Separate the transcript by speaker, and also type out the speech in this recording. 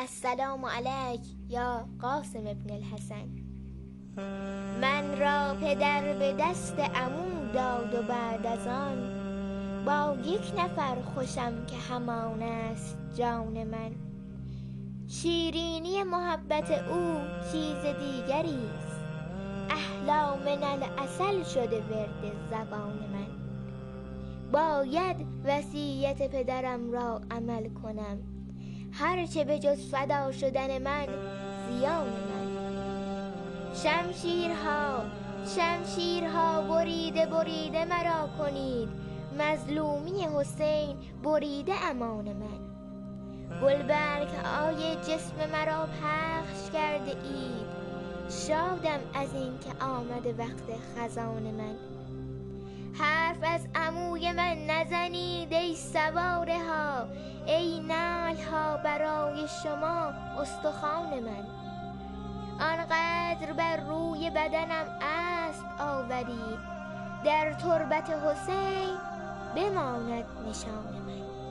Speaker 1: السلام علیک یا قاسم ابن الحسن. من را پدر به دست عمو داد و بعد از آن با یک نفر خوشم که همان است جان من. شیرینی محبت او چیز دیگری است. احلی من العسل شده ورد زبان من. باید وصیت پدرم را عمل کنم. هرچه به جز فدا شدن من زیان من. شمشیرها شمشیرها بریده بریده مرا کنید. مظلومی حسین بریده امان من. گلبرگ های جسم مرا پخش کرده اید. شادم از اینکه آمده وقت خزان من. عموی من نزنید ای سواره ها ای نعل ها برای شما استخوان من. آنقدر بر روی بدنم اسب آورید در تربت حسین بماند نشان من.